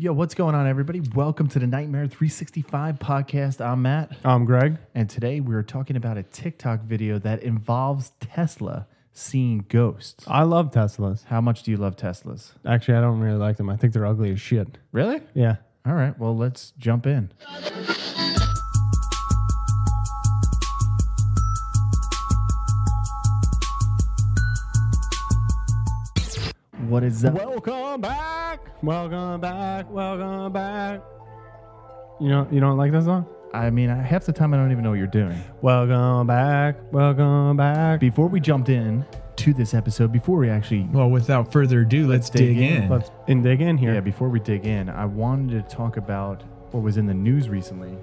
Yo, what's going on, everybody? Welcome to the Nightmare 365 podcast. I'm Matt, I'm Greg. and today we're talking about a TikTok video that involves Tesla seeing ghosts. I love Teslas. How much do you love Teslas? Actually, I don't really like them. I think they're ugly as shit. Really? Yeah. All right, well, let's jump in. What is up? Welcome back. Welcome back. Welcome back. You know, you don't like that song? I mean, half the time I don't even know what you're doing. Welcome back. Welcome back. Before we jumped in to this episode, before we actually Well, without further ado, let's, dig dig, in. in. Let's and dig in here. Yeah, before we dig in, I wanted to talk about what was in the news recently.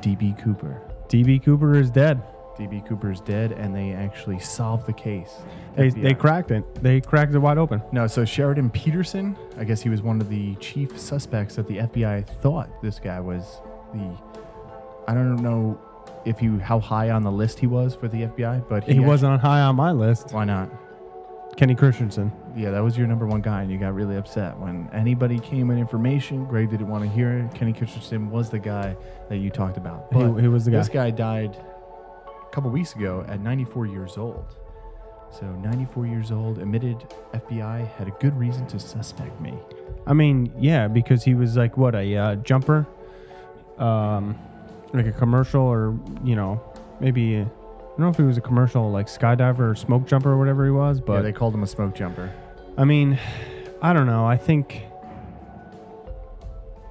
DB Cooper. DB Cooper is dead. DB Cooper is dead, and they actually solved the case. They, FBI. they cracked it. They cracked it wide open. No, so Sheridan Peterson, I guess he was one of the chief suspects that the FBI thought this guy was the. I don't know if you how high on the list he was for the FBI, but He, he, wasn't on high on my list. Why not? Kenny Christiansen. Yeah, that was your number one guy, and you got really upset when anybody came with information. Greg didn't want to hear it. Kenny Christiansen was the guy that you talked about. He, But he was the guy. this guy died couple weeks ago at 94 years old. So 94 years old, admitted FBI had a good reason to suspect me. I mean, yeah, because he was like what a uh, jumper, um, like a commercial or you know maybe I don't know if he was a commercial like skydiver or smoke jumper or whatever he was, But but they called him a smoke jumper. I mean, I don't know. I think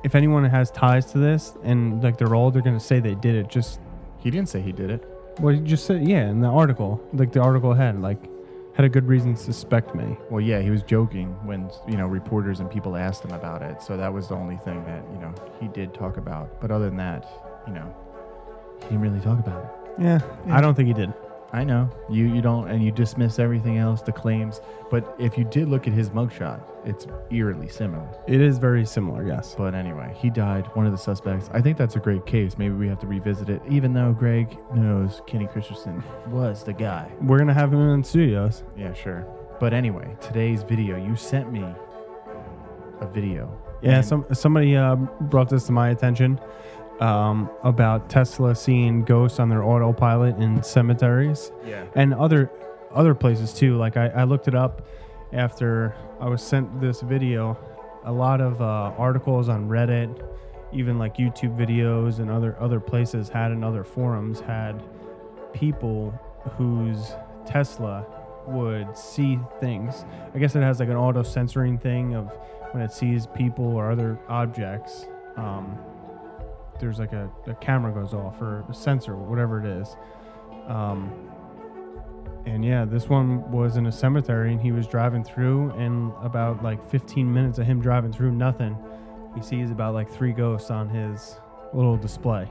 if anyone has ties to this and like they're old, they're gonna say they did it. Just He didn't say he did it. Well, you just said yeah in the article, like the article had like had a good reason to suspect me. Well, yeah, he was joking when you know reporters and people asked him about it. So that was the only thing that you know he did talk about. But other than that, you know, he didn't really talk about it. Yeah, I don't think he did. I know you you don't and you dismiss everything else, the claims. But if you did look at his mugshot, it's eerily similar. It is very similar, yes. But anyway, he died. One of the suspects. I think that's a great case. Maybe we have to revisit it, even though Greg knows Kenny Christiansen was the guy. We're gonna have him in studios. Yeah, sure. But anyway, today's video. You sent me a video. Yeah, some somebody uh, brought this to my attention um, about Tesla seeing ghosts on their autopilot in cemeteries Yeah. and other other places too. Like I, I looked it up after I was sent this video. A lot of uh, articles on Reddit, even like YouTube videos and other other places had in other forums had people whose Tesla would see things. I guess it has like an auto censoring thing of when it sees people or other objects. Um, there's like a, a camera goes off or a sensor, whatever it is. Um, and yeah, this one was in a cemetery and he was driving through, and about like 15 minutes of him driving through, nothing. He sees about like three ghosts on his little display.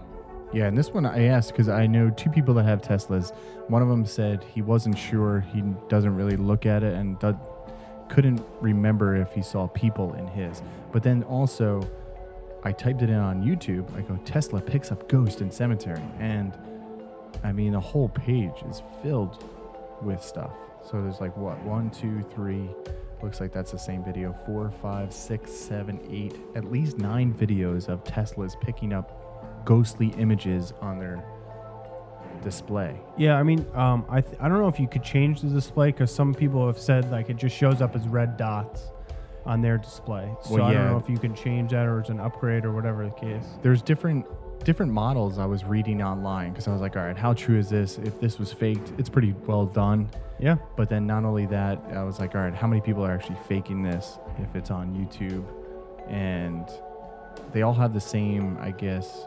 Yeah, and this one I asked because I know two people that have Teslas. One of them said he wasn't sure. He doesn't really look at it and do- couldn't remember if he saw people in his. But then also, I typed it in on YouTube. I go, Tesla picks up ghost in cemetery. And I mean, the whole page is filled with stuff. So there's like what? One, two, three. Looks like that's the same video. Four, five, six, seven, eight. At least nine videos of Teslas picking up ghostly images on their display. Yeah, I mean, um, I th- I don't know if you could change the display because some people have said like it just shows up as red dots on their display. So Well, I don't know if you can change that or it's an upgrade or whatever the case. There's different different models I was reading online because I was like, all right, how true is this? If this was faked, it's pretty well done. Yeah, But then not only that, I was like, all right, how many people are actually faking this if it's on YouTube? And they all have the same, I guess,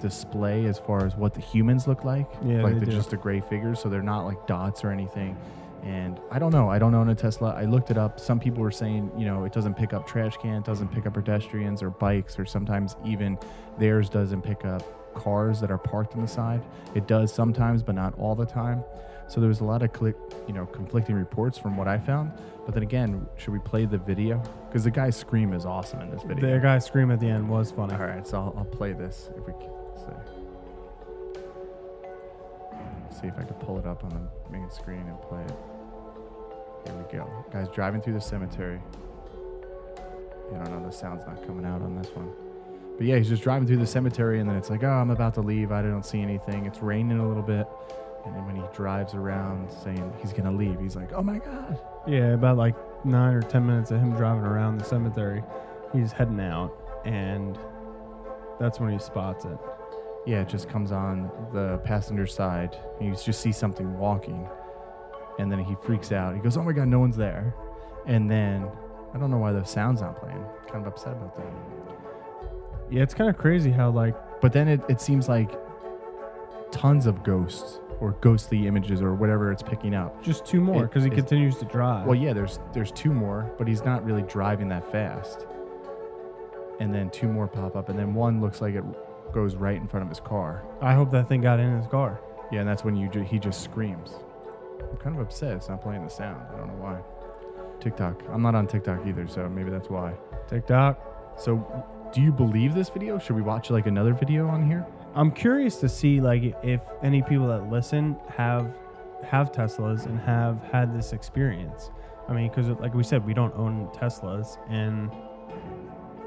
display as far as what the humans look like. Yeah, like they they're do. just a gray figure, so they're not like dots or anything. And I don't know. I don't own a Tesla. I looked it up. Some people were saying, you know, it doesn't pick up trash can, it doesn't pick up pedestrians or bikes, or sometimes even theirs doesn't pick up cars that are parked on the side. It does sometimes, but not all the time. So there was a lot of click, you know, conflicting reports from what I found. But then again, should we play the video? Because the guy's scream is awesome in this video. the guy's scream at the end was funny. All right, so I'll, I'll play this if we can. So. See if I can pull it up on the main screen and play it. Here we go. Guys driving through the cemetery. I don't know. The sound's not coming out on this one. But yeah, he's just driving through the cemetery, and then it's like, oh, I'm about to leave. I don't see anything. It's raining a little bit. And then when he drives around saying he's going to leave, he's like, oh my God. Yeah, about like nine or ten minutes of him driving around the cemetery, he's heading out, and that's when he spots it. Yeah, it just comes on the passenger side. And you just see something walking. And then he freaks out. He goes, oh my God, no one's there. And then I don't know why the sound's not playing. Kind of upset about that. Yeah, it's kind of crazy how like But then it, it seems like tons of ghosts or ghostly images or whatever it's picking up. just two more It- because he it's- continues to drive. Well, yeah, there's there's two more, but he's not really driving that fast. And then two more pop up, and then one looks like it goes right in front of his car. I hope that thing got in his car. Yeah, and that's when you ju- he just screams. I'm kind of upset it's not playing the sound. I don't know why. TikTok. I'm not on TikTok either, so maybe that's why. TikTok. So, do you believe this video? Should we watch like another video on here? I'm curious to see like if any people that listen have have Teslas and have had this experience. I mean, because like we said, we don't own Teslas, and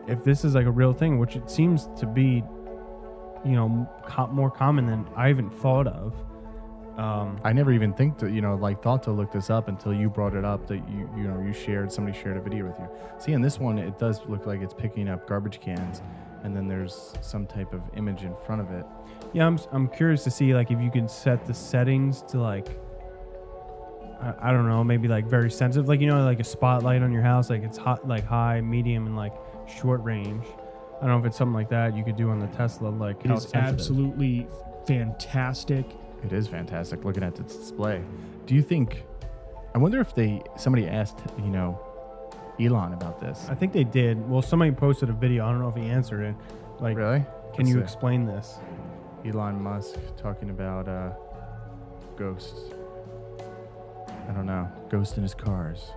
if this is like a real thing, which it seems to be, you know, co- more common than I even thought of. Um, I never even think to you know like thought to look this up until you brought it up that you you know you shared somebody shared a video with you. See in this one it does look like it's picking up garbage cans, and then there's some type of image in front of it. yeah, I'm I'm curious to see like if you can set the settings to like. I, I don't know, maybe like very sensitive, like you know, like a spotlight on your house, like it's hot, like high, medium, and like short range. I don't know if it's something like that you could do on the Tesla, like It how is sensitive. absolutely fantastic. It is fantastic looking at the display. Do you think? I wonder if they somebody asked you know Elon about this. I think they did. Well, somebody posted a video. I don't know if he answered it. Like, really? can Let's you see. explain this? Elon Musk talking about uh, ghosts. I don't know. Ghost in his cars.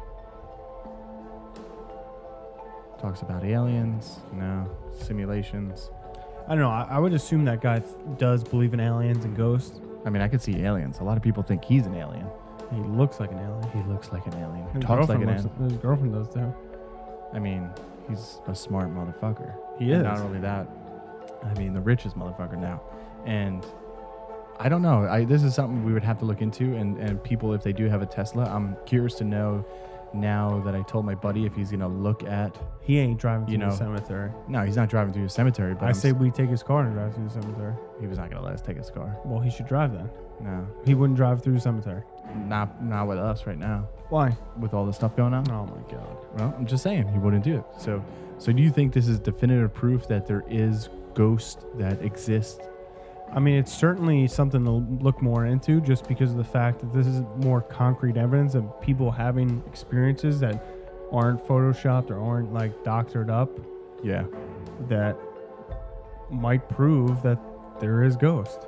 Talks about aliens. No. Simulations. I don't know. I, I would assume that guy th- does believe in aliens and ghosts. I mean, I could see aliens. A lot of people think he's an alien. He looks like an alien. He looks like an alien. His Talks like girlfriend an looks- alien. His girlfriend does too. I mean, he's a smart motherfucker. He And is. Not only that, I mean, the richest motherfucker now. And I don't know. I, this is something we would have to look into. And, and people, if they do have a Tesla, I'm curious to know now that I told my buddy if he's to look at. He ain't driving You through the cemetery. No, he's not driving through the cemetery, but I I'm say s- we take his car and drive through the cemetery. he was not to let us take his car. Well, he should drive then. No, He wouldn't drive through the cemetery. not, not with us right now, Why? with all the stuff going on. Oh my god. Well, I'm just saying he wouldn't do it. So, so do you think this is definitive proof that there is ghosts that exist? I mean, it's certainly something to look more into just because of the fact that this is more concrete evidence of people having experiences that aren't photoshopped or aren't like doctored up Yeah. that might prove that there is ghost.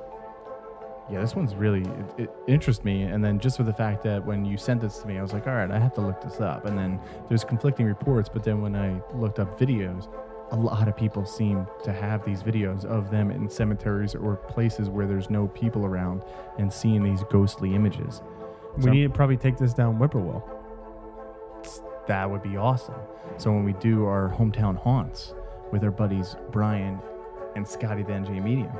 Yeah, this one's really it, it interests me. And then just with the fact that when you sent this to me, I was like, all right, I have to look this up. And then there's conflicting reports. But then when I looked up videos, a lot of people seem to have these videos of them in cemeteries or places where there's no people around and seeing these ghostly images. We So- need to probably take this down Whippoorwill. that would be awesome. So when we do our hometown haunts with our buddies Brian and Scotty the NJ Medium,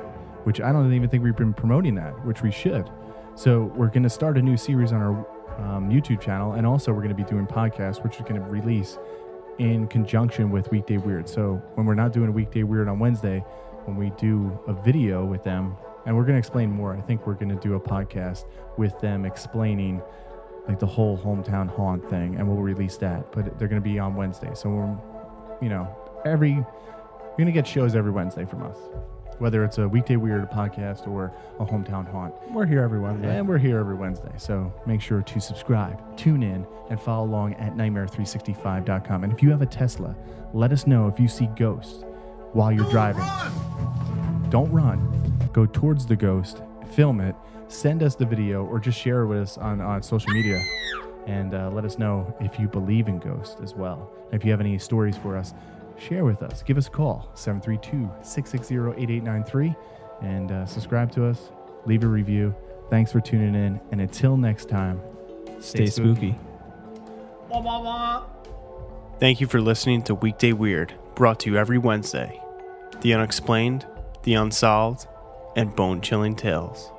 which I don't even think we've been promoting that, which we should. So we're going to start a new series on our um, YouTube channel, and also we're going to be doing podcasts, which is going to release in conjunction with Weekday Weird. So when we're not doing Weekday Weird on Wednesday, when we do a video with them, and we're going to explain more. I think we're going to do a podcast with them explaining like the whole hometown haunt thing, and we'll release that. But they're going to be on Wednesday, so we're, you know, every you're going to get shows every Wednesday from us, whether it's a weekday weird podcast or a hometown haunt. We're here every Wednesday. And we're here every Wednesday, so make sure to subscribe, tune in, and follow along at nightmare365.com. And if you have a Tesla, let us know if you see ghosts while you're driving. Don't run. Go towards the ghost, film it, send us the video, or just share it with us on, on social media. And uh, let us know if you believe in ghosts as well. If you have any stories for us, share with us. Give us a call, 732 660 8893, and uh, subscribe to us. Leave a review. Thanks for tuning in. And until next time, Stay spooky. Wah, wah, wah. Thank you for listening to Weekday Weird, brought to you every Wednesday. The unexplained, the unsolved, and bone chilling tales.